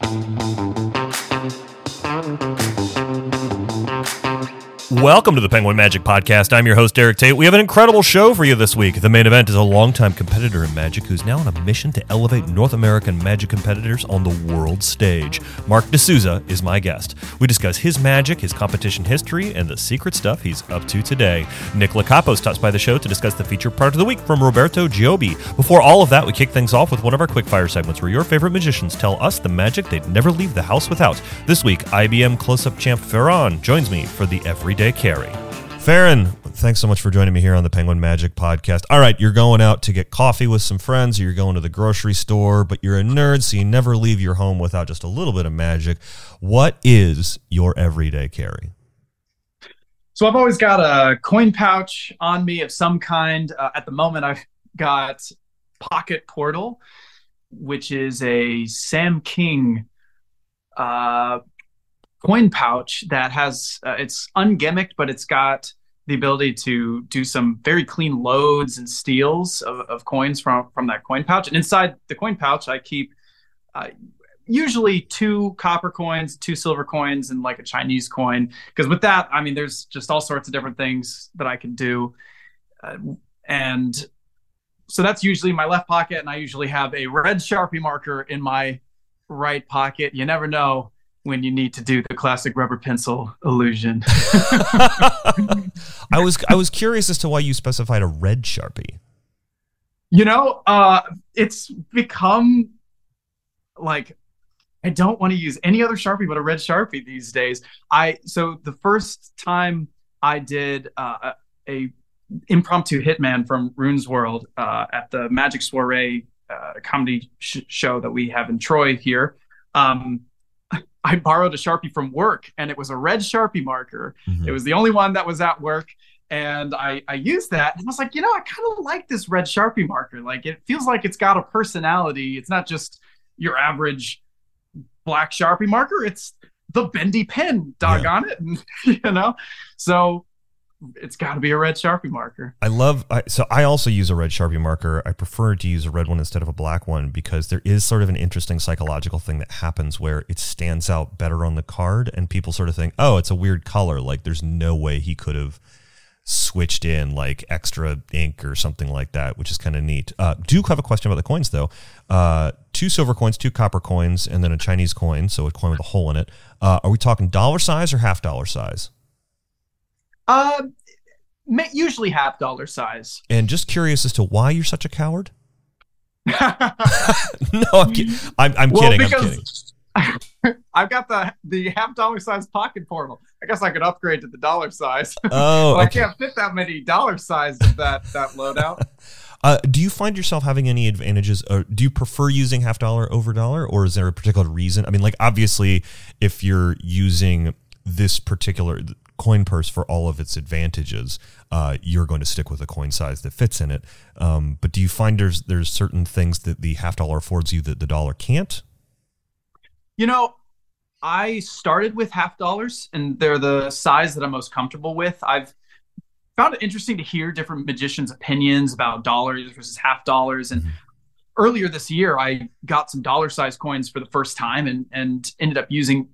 Thank you. Welcome to the Penguin Magic Podcast. I'm your host, Derek Tait. We have an incredible show for you this week. The main event is a longtime competitor in Magic who's now on a mission to elevate North American Magic competitors on the world stage. Marc DeSouza is my guest. We discuss his magic, his competition history, and the secret stuff he's up to today. Nick Locapo stops by the show to discuss the feature part of the week from Roberto Giobbi. Before all of that, we kick things off with one of our quickfire segments where your favorite magicians tell us the magic they'd never leave the house without. This week, IBM close-up champ Ferran joins me for the Everyday Carry. Ferran, thanks so much for joining me here on the Penguin Magic Podcast. All right, you're going out to get coffee with some friends, or you're going to the grocery store, but you're a nerd, so you never leave your home without just a little bit of magic. What is your everyday carry? So I've always got a coin pouch on me of some kind. Uh, at the moment, I've got Pocket Portal, which is a Sam King uh, coin pouch that has uh, it's ungimmicked, but it's got the ability to do some very clean loads and steals of, of coins from from that coin pouch. And inside the coin pouch, I keep uh, usually two copper coins, two silver coins, and like a Chinese coin. Because with that, I mean, there's just all sorts of different things that I can do. Uh, and so that's usually my left pocket, and I usually have a red Sharpie marker in my right pocket. You never know when you need to do the classic rubber pencil illusion. I was I was curious as to why you specified a red Sharpie. You know, uh, it's become like I don't want to use any other Sharpie but a red Sharpie these days. I so the first time I did uh, a impromptu hitman from Runes World uh, at the Magic Soiree uh, comedy sh- show that we have in Troy here. Um, I borrowed a Sharpie from work and it was a red Sharpie marker. Mm-hmm. It was the only one that was at work. And I, I used that and I was like, you know, I kind of like this red Sharpie marker. Like it feels like it's got a personality. It's not just your average black Sharpie marker. It's the bendy pen, doggone yeah. it. And, you know, so it's got to be a red sharpie marker. I love I, so I also use a red sharpie marker. I prefer to use a red one instead of a black one because there is sort of an interesting psychological thing that happens where it stands out better on the card, and people sort of think, "Oh, it's a weird color." Like there's no way he could have switched in like extra ink or something like that, which is kind of neat. Uh, do have a question about the coins though. Uh, two silver coins, two copper coins, and then a Chinese coin, so a coin with a hole in it. Uh, are we talking dollar size or half dollar size? Uh, usually half dollar size. And just curious as to why you're such a coward. no, I'm, ki- I'm, I'm well, kidding. I'm kidding. I've got the the half dollar size pocket portal. I guess I could upgrade to the dollar size. Oh, okay. I can't fit that many dollar size of that that loadout. Uh, do you find yourself having any advantages? Or do you prefer using half dollar over dollar, or is there a particular reason? I mean, like obviously, if you're using this particular coin purse for all of its advantages, uh, you're going to stick with a coin size that fits in it. Um, but do you find there's there's certain things that the half dollar affords you that the dollar can't? You know, I started with half dollars, and they're the size that I'm most comfortable with. I've found it interesting to hear different magicians' opinions about dollars versus half dollars, and mm-hmm. earlier this year I got some dollar size coins for the first time, and and ended up using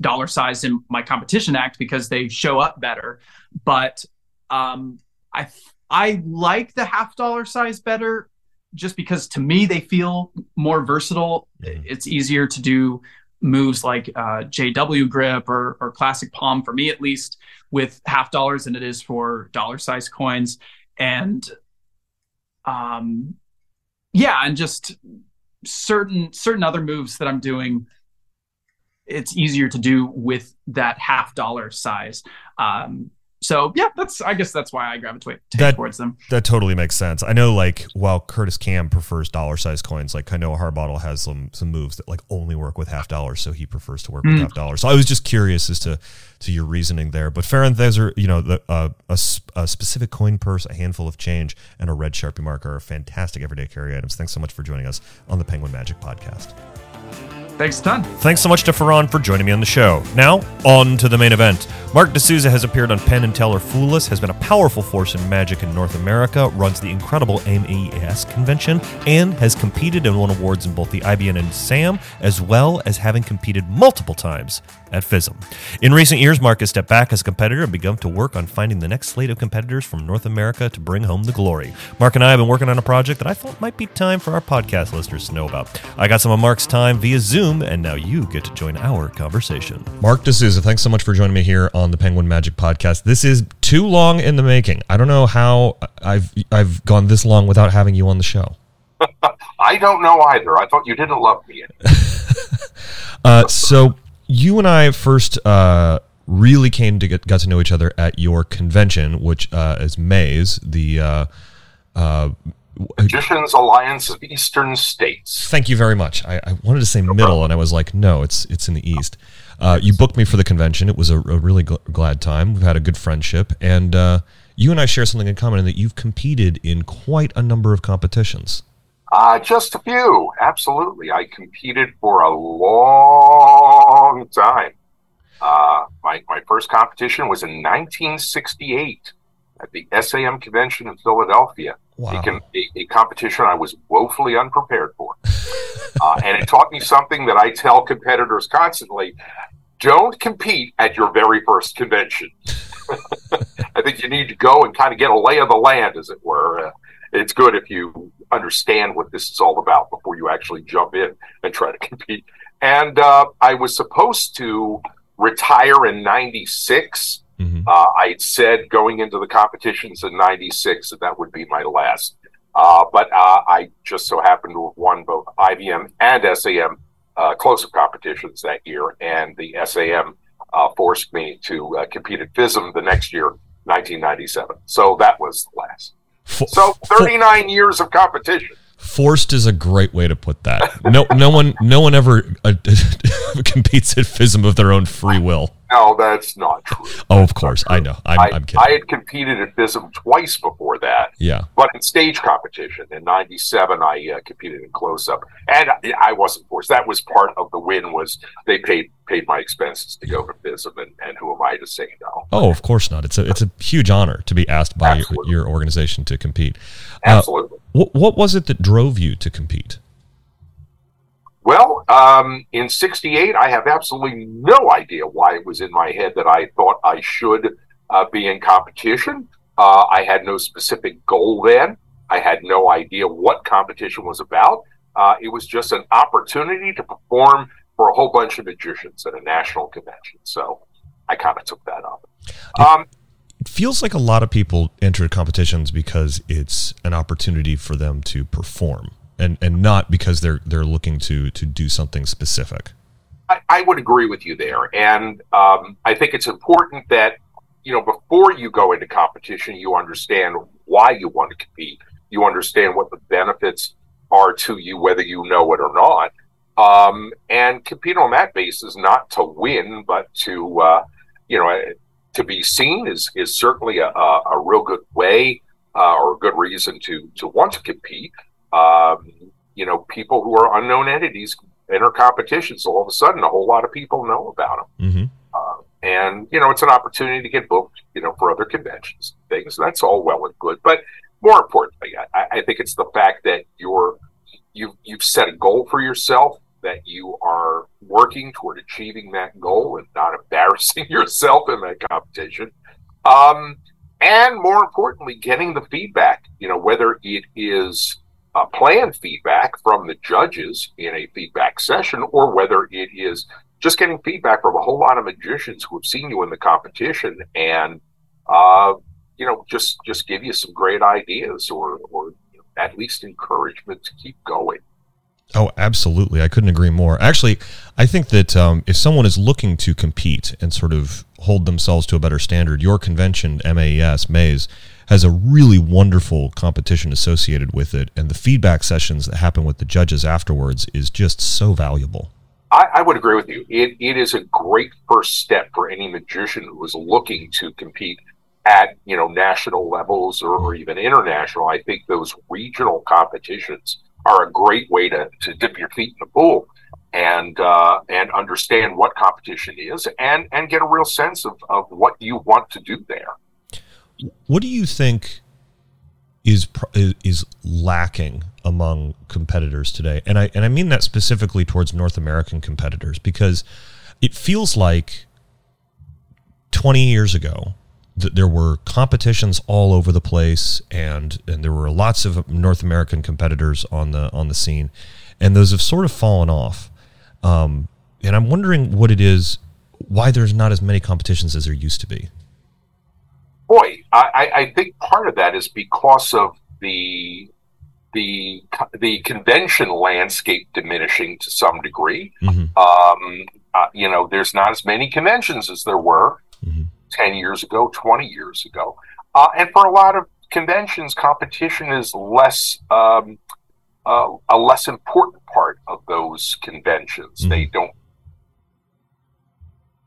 dollar size in my competition act because they show up better. But um, I I like the half dollar size better just because to me they feel more versatile. It's easier to do moves like uh, JW grip or, or classic palm for me at least with half dollars than it is for dollar size coins. And um, yeah, and just certain certain other moves that I'm doing it's easier to do with that half dollar size. Um, so yeah, that's I guess that's why I gravitate that, towards them. That totally makes sense. I know like while Curtis Kam prefers dollar size coins, like Kanoa Harbottle has some some moves that like only work with half dollars, so he prefers to work mm. with half dollars. So I was just curious as to to your reasoning there. But Ferran, those are you know the uh, a, a specific coin purse, a handful of change, and a red sharpie marker are fantastic everyday carry items. Thanks so much for joining us on the Penguin Magic Podcast. Thanks a ton. Thanks so much to Ferran for joining me on the show. Now, on to the main event. Marc DeSouza has appeared on Penn and Teller Fool Us, has been a powerful force in Magic in North America, runs the incredible MAES convention, and has competed and won awards in both the IBM and SAM, as well as having competed multiple times at FISM. In recent years, Marc has stepped back as a competitor and begun to work on finding the next slate of competitors from North America to bring home the glory. Marc and I have been working on a project that I thought might be time for our podcast listeners to know about. I got some of Marc's time via Zoom, and now you get to join our conversation. Marc DeSouza, thanks so much for joining me here on the Penguin Magic podcast. This is too long in the making. I don't know how I've I've gone this long without having you on the show. I don't know either. I thought you didn't love me. uh, so you and I first uh, really came to get got to know each other at your convention, which uh, is Maze, the uh, uh, Magicians Alliance of Eastern States. Thank you very much. I, I wanted to say no middle, problem. and I was like, no, it's it's in the East. Uh, you booked me for the convention. It was a, a really gl- glad time. We've had a good friendship, and uh, you and I share something in common in that you've competed in quite a number of competitions. Uh, just a few, absolutely. I competed for a long time. Uh, my, my first competition was in 1968 at the SAM convention in Philadelphia. Wow. A, a, a, competition I was woefully unprepared for. uh, and it taught me something that I tell competitors constantly don't compete at your very first convention. I think you need to go and kind of get a lay of the land, as it were. Uh, it's good if you understand what this is all about before you actually jump in and try to compete. And uh, I was supposed to retire in 96 Mm-hmm. Uh, I said going into the competitions in '96 that that would be my last. Uh, but uh, I just so happened to have won both IBM and SAM uh, close-up competitions that year, and the SAM uh, forced me to uh, compete at FISM the next year, 1997. So that was the last. so 39 years of competition. Forced is a great way to put that. No, no one, no one ever uh, competes at FISM of their own free will. No, that's not true. Oh, of course, I know. I'm, I, I'm kidding. I had competed at FISM twice before that. Yeah, but in stage competition in '97, I uh, competed in close up, and I wasn't forced. That was part of the win. Was they paid paid my expenses to go to FISM, and, and who am I to say no? Oh, of course not. It's a it's a huge honor to be asked by your, your, organization to compete. Uh, Absolutely. Uh, what, what was it that drove you to compete? Well, um, in 68, I have absolutely no idea why it was in my head that I thought I should uh, be in competition. Uh, I had no specific goal then. I had no idea what competition was about. Uh, it was just an opportunity to perform for a whole bunch of magicians at a national convention. So I kind of took that up. Um, it feels like a lot of people enter competitions because it's an opportunity for them to perform and and not because they're they're looking to to do something specific. I, I would agree with you there, and um, I think it's important that you know before you go into competition, you understand why you want to compete. You understand what the benefits are to you, whether you know it or not. Um, and compete on that basis, not to win, but to uh, you know to be seen is is certainly a, a, real good way uh, or a good reason to to want to compete um, you know, people who are unknown entities enter competitions. All of a sudden, a whole lot of people know about them. Mm-hmm. Uh, and, you know, it's an opportunity to get booked, you know, for other conventions things. That's all well and good. But more importantly, I, I think it's the fact that you're, you've, you've set a goal for yourself, that you are working toward achieving that goal and not embarrassing yourself in that competition. Um, and more importantly, getting the feedback, you know, whether it is uh, plan feedback from the judges in a feedback session or whether it is just getting feedback from a whole lot of magicians who have seen you in the competition and uh, you know just just give you some great ideas or or you know, at least encouragement to keep going Oh, absolutely. I couldn't agree more. Actually, I think that um, if someone is looking to compete and sort of hold themselves to a better standard, your convention, MAES, Maze, has a really wonderful competition associated with it, and the feedback sessions that happen with the judges afterwards is just so valuable. I, I would agree with you. It, it is a great first step for any magician who is looking to compete at you know national levels or, or even international. I think those regional competitions are a great way to, to dip your feet in the pool. and uh, and understand what competition is and and get a real sense of, of what you want to do there. What do you think is is lacking among competitors today? And I and I mean that specifically towards North American competitors because it feels like 20 years ago that there were competitions all over the place and and there were lots of North American competitors on the on the scene and those have sort of fallen off um, and I'm wondering what it is, why there's not as many competitions as there used to be. Boy, I, I think part of that is because of the the the convention landscape diminishing to some degree. Mm-hmm. Um, uh, you know, there's not as many conventions as there were mm-hmm. ten years ago, twenty years ago, uh, and for a lot of conventions, competition is less um, uh, a less important part of those conventions. Mm-hmm. They don't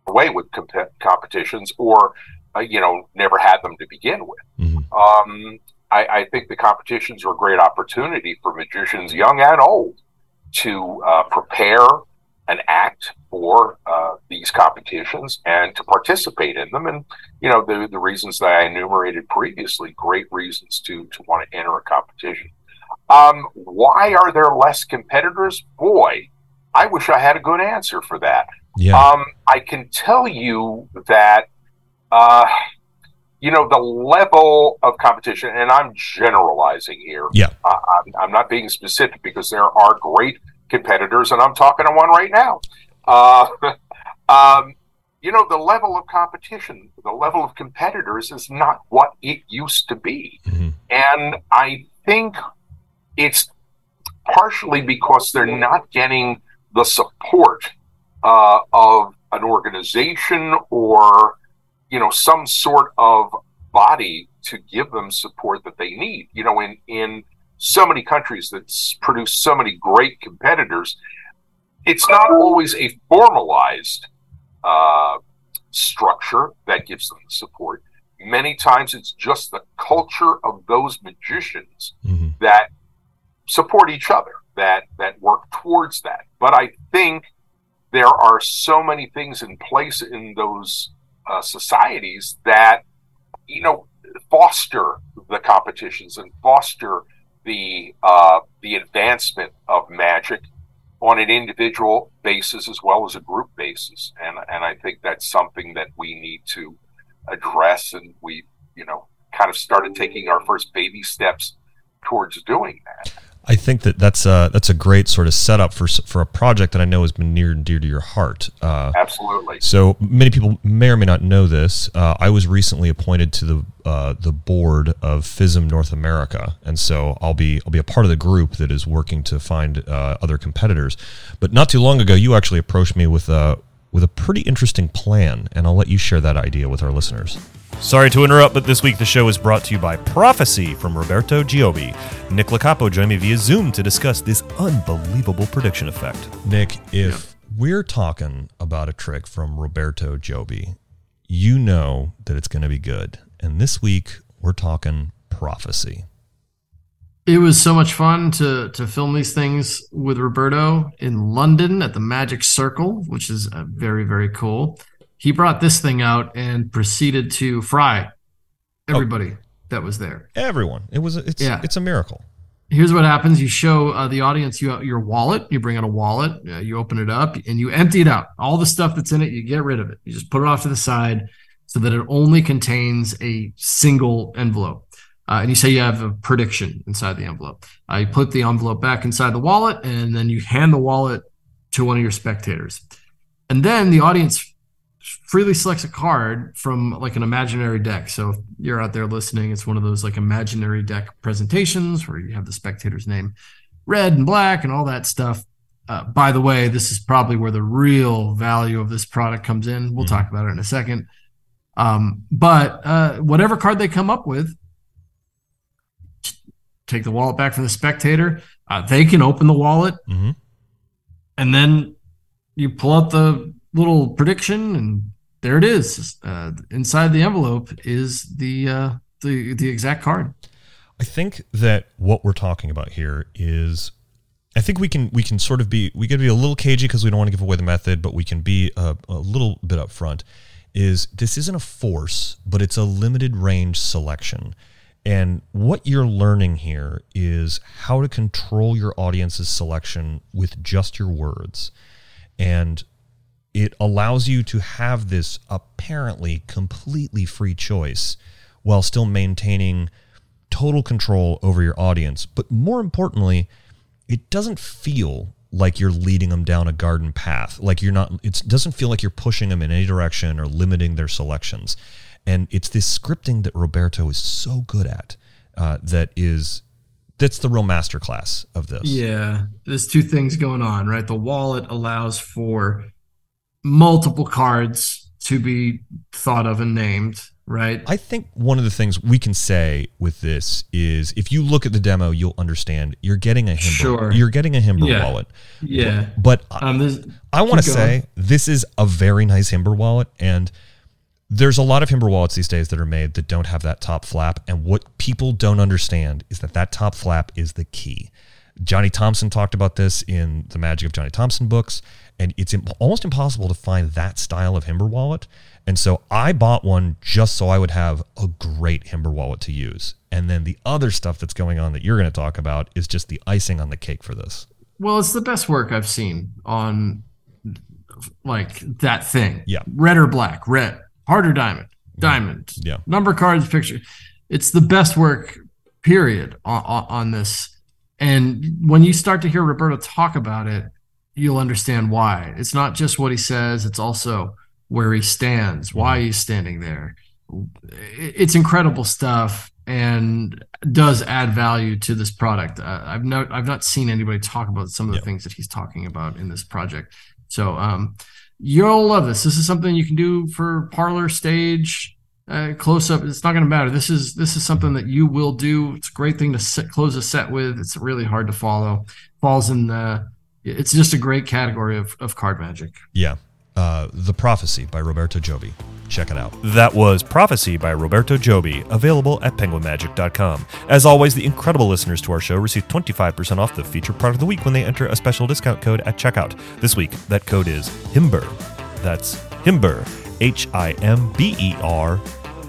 away with comp- competitions or you know never had them to begin with. Mm-hmm. Um, I, I, think the competitions are a great opportunity for magicians, young and old, to uh, prepare an act for uh, these competitions and to participate in them. And you know the the reasons that I enumerated previously, great reasons to to want to enter a competition. Um, why are there less competitors? Boy, I wish I had a good answer for that. Yeah. Um, I can tell you that, uh, you know, the level of competition, and I'm generalizing here. Yeah. Uh, I'm, I'm, not being specific because there are great competitors, and I'm talking to one right now. Uh, um, you know, the level of competition, the level of competitors is not what it used to be. Mm-hmm. And I think it's partially because they're not getting the support uh, of an organization or you know some sort of body to give them support that they need you know in in so many countries that produce so many great competitors it's not always a formalized uh, structure that gives them the support many times it's just the culture of those magicians mm-hmm. that support each other that that work towards that. But I think there are so many things in place in those uh, societies that you know foster the competitions and foster the uh, the advancement of magic on an individual basis as well as a group basis. And and I think that's something that we need to address. And we you know kind of started taking our first baby steps towards doing that. I think that that's a that's a great sort of setup for for a project that I know has been near and dear to your heart. Uh, Absolutely. So many people may or may not know this. Uh, I was recently appointed to the uh, the board of FISM North America, and so I'll be I'll be a part of the group that is working to find uh, other competitors. But not too long ago, you actually approached me with a with a pretty interesting plan, and I'll let you share that idea with our listeners. Sorry to interrupt, but this week the show is brought to you by Prophecy from Roberto Giobbi. Nick Locapo joined me via Zoom to discuss this unbelievable prediction effect. Nick, if we're talking about a trick from Roberto Giobbi, you know that it's going to be good. And this week we're talking Prophecy. It was so much fun to to film these things with Roberto in London at the Magic Circle, which is uh, very very cool he brought this thing out and proceeded to fry everybody oh. that was there. Everyone. It was. It's. Yeah. It's a miracle. Here's what happens: you show uh, the audience you, your wallet. You bring out a wallet. Uh, you open it up and you empty it out. All the stuff that's in it, you get rid of it. You just put it off to the side so that it only contains a single envelope. Uh, and you say you have a prediction inside the envelope. Uh, you put the envelope back inside the wallet, and then you hand the wallet to one of your spectators. And then the audience freely selects a card from like an imaginary deck. So if you're out there listening, it's one of those like imaginary deck presentations where you have the spectator's name red and black and all that stuff. Uh, by the way, this is probably where the real value of this product comes in. We'll mm-hmm. talk about it in a second. Um, but uh, whatever card they come up with, take the wallet back from the spectator. Uh, they can open the wallet, mm-hmm. and then you pull out the little prediction, and there it is. Uh, inside the envelope is the uh, the the exact card. I think that what we're talking about here is I think we can we can sort of be we got to be a little cagey because we don't want to give away the method, but we can be a, a little bit upfront. Is this isn't a force, but it's a limited range selection. And what you're learning here is how to control your audience's selection with just your words. And it allows you to have this apparently completely free choice while still maintaining total control over your audience. But more importantly, it doesn't feel like you're leading them down a garden path. Like you're not, it doesn't feel like you're pushing them in any direction or limiting their selections. And it's this scripting that Roberto is so good at uh, that is that's the real masterclass of this. Yeah, there's two things going on, right? The wallet allows for multiple cards to be thought of and named, right? I think one of the things we can say with this is if you look at the demo, you'll understand you're getting a Himber. Sure. You're getting a Himber Yeah. wallet. Yeah. But Um, there's, I want to say this is a very nice Himber wallet, and there's a lot of Himber wallets these days that are made that don't have that top flap. And what people don't understand is that that top flap is the key. Johnny Thompson talked about this in the Magic of Johnny Thompson books, and it's im- almost impossible to find that style of Himber wallet. And so I bought one just so I would have a great Himber wallet to use. And then the other stuff that's going on that you're going to talk about is just the icing on the cake for this. well, it's the best work I've seen on like that thing. Yeah. Red or black, red, harder diamond, diamond, Yeah. number cards, picture. It's the best work, period, on, on, this. And when you start to hear Roberto talk about it, you'll understand why. It's not just what he says, it's also where he stands, why he's standing there. It's incredible stuff and does add value to this product. Uh, I've not I've not seen anybody talk about some of the Yeah. things that he's talking about in this project. So um, you'll love this. This is something you can do for parlor stage uh, close up. It's not going to matter. This is this is something that you will do. It's a great thing to set, close a set with. It's really hard to follow. Falls in the. It's just a great category of, of card magic. Yeah. Uh, the Prophecy by Roberto Giobbi. Check it out. That was Prophecy by Roberto Giobbi, available at penguinmagic.com. As always, the incredible listeners to our show receive 25% off the featured product of the week when they enter a special discount code at checkout. This week, that code is HIMBER. That's HIMBER, H I M B E R,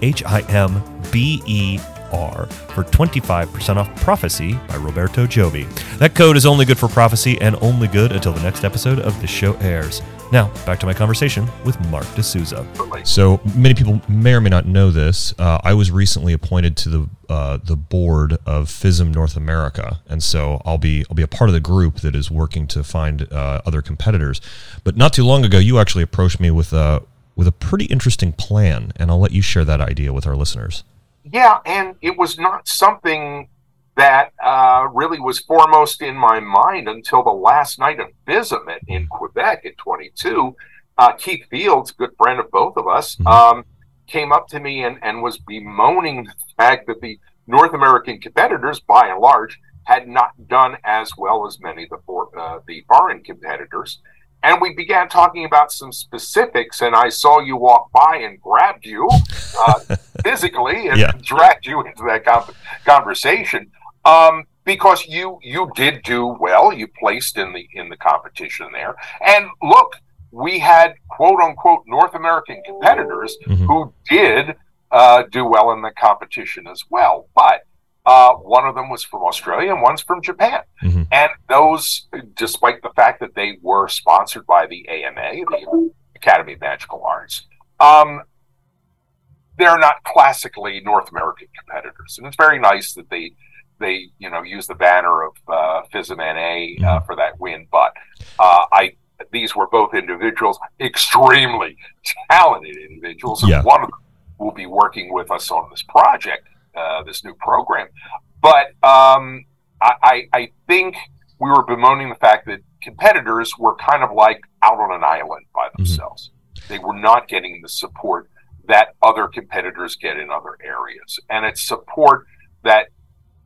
H I M B E R, for 25% off Prophecy by Roberto Giobbi. That code is only good for Prophecy and only good until the next episode of the show airs. Now, back to my conversation with Marc DeSouza. So many people may or may not know this. Uh, I was recently appointed to the uh, the board of FISM North America, and so I'll be I'll be a part of the group that is working to find uh, other competitors. But not too long ago, you actually approached me with a with a pretty interesting plan, and I'll let you share that idea with our listeners. Yeah, and it was not something that uh, really was foremost in my mind until the last night of FISM in, Quebec in 22. Uh, Keith Fields, good friend of both of us, Mhm. um, came up to me and, and was bemoaning the fact that the North American competitors, by and large, had not done as well as many of the, for, uh, the foreign competitors. And we began talking about some specifics, and I saw you walk by and grabbed you uh, physically and Yeah. dragged you into that con- conversation um, because you you did do well. You placed in the in the competition there, and look, we had quote unquote North American competitors Mhm. who did uh, do well in the competition as well, but. Uh, one of them was from Australia and one's from Japan. Mhm. And those, despite the fact that they were sponsored by the AMA, the Academy of Magical Arts, um, they're not classically North American competitors, and it's very nice that they they you know use the banner of uh, FISM NA uh, for that win. But uh, I these were both individuals, extremely talented individuals, and Yeah. one of them will be working with us on this project, uh, this new program. But um, I, I, I think we were bemoaning the fact that competitors were kind of like out on an island by themselves. They were not getting the support that other competitors get in other areas, and it's support that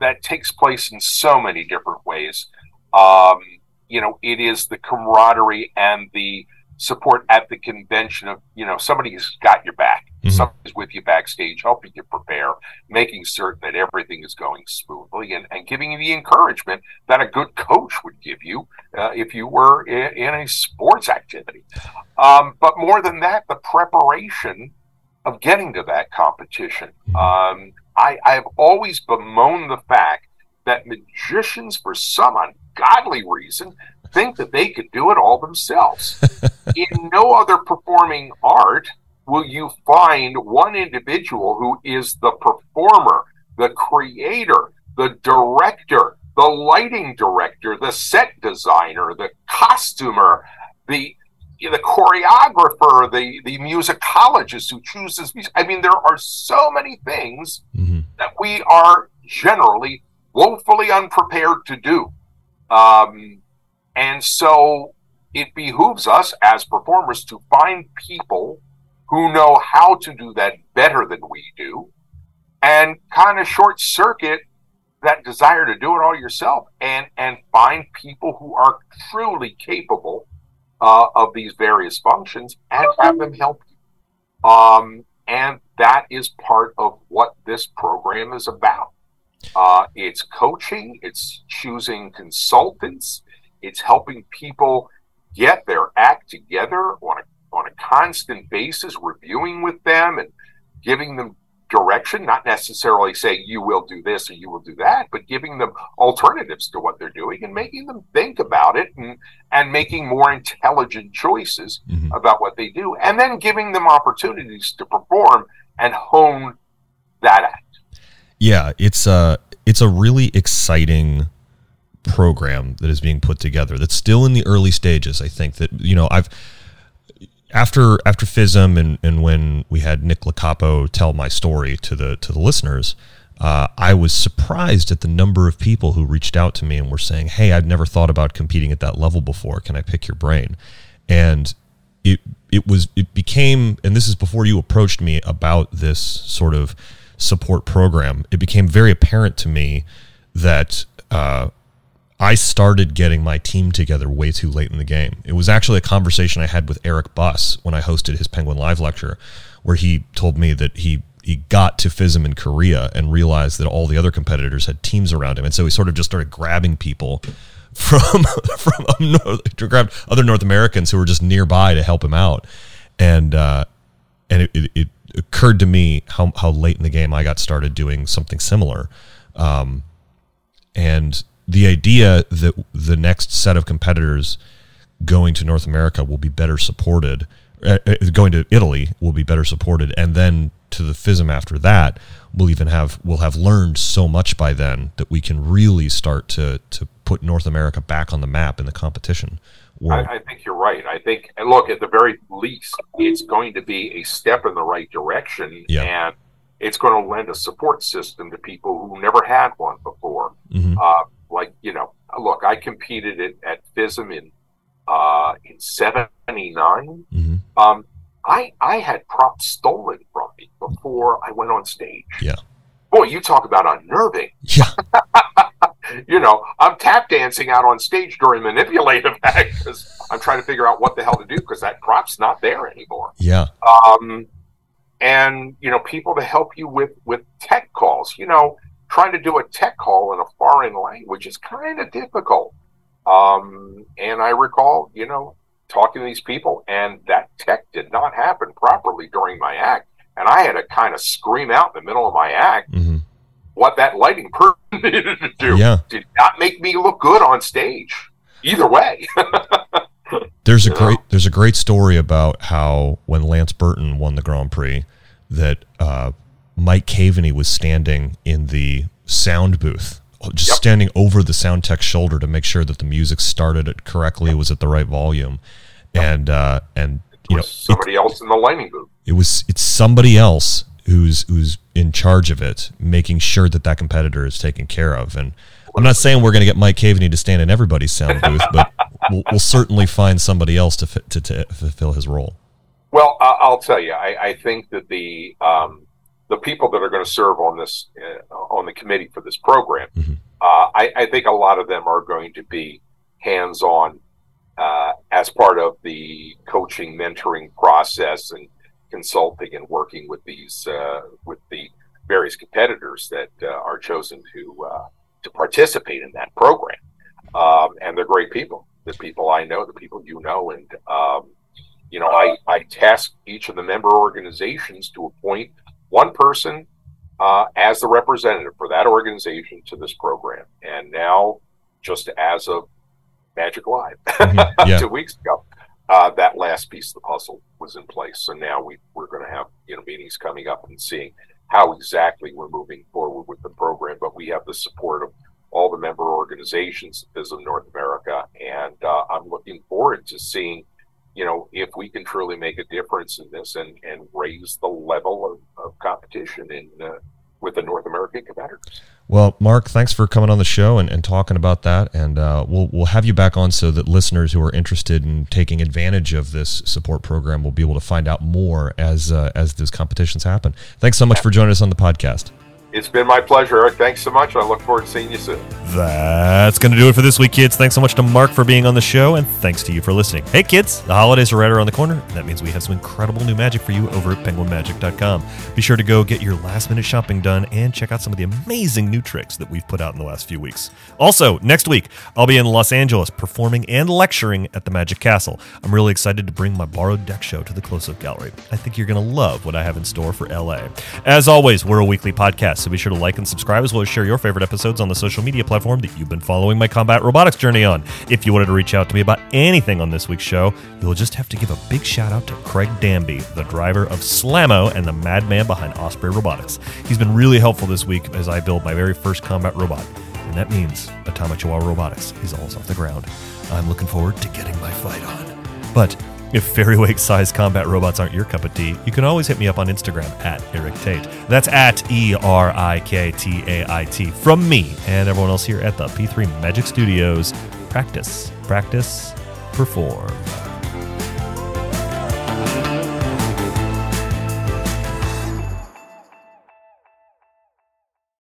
that takes place in so many different ways. Um, you know, it is the camaraderie and the support at the convention of you know somebody's got your back mm-hmm. somebody's with you backstage helping you prepare making certain that everything is going smoothly and, and giving you the encouragement that a good coach would give you uh, if you were in, in a sports activity um, but more than that the preparation of getting to that competition mm-hmm. um, I, I've always bemoaned the fact that magicians for some ungodly reason think that they could do it all themselves. In no other performing art will you find one individual who is the performer, the creator, the director, the lighting director, the set designer, the costumer, the the choreographer, the the musicologist who chooses music. I mean, there are so many things mm-hmm. that we are generally woefully unprepared to do. Um, and so it behooves us as performers to find people who know how to do that better than we do and kind of short circuit that desire to do it all yourself and and find people who are truly capable uh, of these various functions and have them help you. Um, and that is part of what this program is about. Uh, it's coaching it's choosing consultants it's helping people get their act together on a, on a constant basis, reviewing with them and giving them direction, not necessarily saying you will do this or you will do that, but giving them alternatives to what they're doing and making them think about it and, and making more intelligent choices mm-hmm. about what they do. And then giving them opportunities to perform and hone that act. Yeah, it's a it's a really exciting program that is being put together that's still in the early stages. I think that you know I've after after FISM and, and when we had Nick Locapo tell my story to the to the listeners, uh, I was surprised at the number of people who reached out to me and were saying, "Hey, I've never thought about competing at that level before. Can I pick your brain?" And it it was it became, and this is before you approached me about this sort of support program. It became very apparent to me that uh, I started getting my team together way too late in the game. It was actually a conversation I had with Eric Buss when I hosted his Penguin Live lecture, where he told me that he he got to FISM in Korea and realized that all the other competitors had teams around him, and so he sort of just started grabbing people from from other North Americans who were just nearby to help him out, and uh, and it, it, it, occurred to me how how late in the game I got started doing something similar, um, and the idea that the next set of competitors going to North America will be better supported, uh, uh going to Italy will be better supported, and then to the FISM after that, we'll even have we'll have learned so much by then that we can really start to to put North America back on the map in the competition. I, I, think you're right. I think, and look, at the very least, it's going to be a step in the right direction, yeah. and it's going to lend a support system to people who never had one before. Mm-hmm. Uh, like you know, look, I competed at, at FISM in uh, in '79. Mm-hmm. Um, I I had props stolen from me before I went on stage. Yeah. Boy, you talk about unnerving. Yeah. you know, I'm tap dancing out on stage during manipulative act because I'm trying to figure out what the hell to do because that prop's not there anymore. Yeah. Um, and you know, people to help you with with tech calls. You know, trying to do a tech call in a foreign language is kind of difficult. Um, and I recall, you know, talking to these people, and that tech did not happen properly during my act. And I had to kind of scream out in the middle of my act mm-hmm. what that lighting person needed to do. Yeah. Did not make me look good on stage. Either way. there's a great there's a great story about how when Lance Burton won the Grand Prix, that uh, Mike Caveney was standing in the sound booth, just yep. standing over the sound tech's shoulder to make sure that the music started it correctly, yep. was at the right volume, yep. and uh, and you know somebody it, else in the lighting booth. It was it's somebody else who's who's in charge of it, making sure that that competitor is taken care of. And I'm not saying we're going to get Mike Caveney to stand in everybody's sound booth, but we'll, we'll, certainly find somebody else to, fit, to, to fulfill his role. Well, I'll tell you, I, I think that the um, the people that are going to serve on this uh, on the committee for this program, mm-hmm. uh, I, I, think a lot of them are going to be hands on uh, as part of the coaching mentoring process and consulting and working with these uh, with the various competitors that uh, are chosen to uh, to participate in that program. Um, and they're great people. The people I know, the people you know, and um, you know, I I task each of the member organizations to appoint one person uh, as the representative for that organization to this program. And now, just as of Magic Live mm-hmm. yeah. two weeks ago, uh, that last piece of the puzzle was in place. So now we, we're going to have you know meetings coming up and seeing how exactly we're moving forward with the program. But we have the support of all the member organizations of FISM North America, and uh, I'm looking forward to seeing you know if we can truly make a difference in this and and raise the level of, of competition in uh, with the North American competitors. Well, Marc, thanks for coming on the show and, and talking about that. And uh, we'll, we'll have you back on so that listeners who are interested in taking advantage of this support program will be able to find out more as, uh, as those competitions happen. Thanks so much for joining us on the podcast. It's been my pleasure, Erik. Thanks so much. I look forward to seeing you soon. That's going to do it for this week, kids. Thanks so much to Marc for being on the show, and thanks to you for listening. Hey, kids, the holidays are right around the corner. That means we have some incredible new magic for you over at penguinmagic.com. Be sure to go get your last minute shopping done and check out some of the amazing new tricks that we've put out in the last few weeks. Also, next week, I'll be in Los Angeles performing and lecturing at the Magic Castle. I'm really excited to bring my borrowed deck show to the close up gallery. I think you're going to love what I have in store for LA. As always, we're a weekly podcast so be sure to like and subscribe as well as share your favorite episodes on the social media platform that you've been following my combat robotics journey on. If you wanted to reach out to me about anything on this week's show, you'll just have to give a big shout out to Craig Danby, the driver of Slamo and the madman behind Osprey Robotics. He's been really helpful this week as I build my very first combat robot, and that means Atomic Chihuahua Robotics is almost off the ground. I'm looking forward to getting my fight on. But if Fairyweight sized combat robots aren't your cup of tea, you can always hit me up on Instagram at Erik Tait. That's at E R I K T A I T. From me and everyone else here at the P3 Magic Studios. Practice, practice, perform.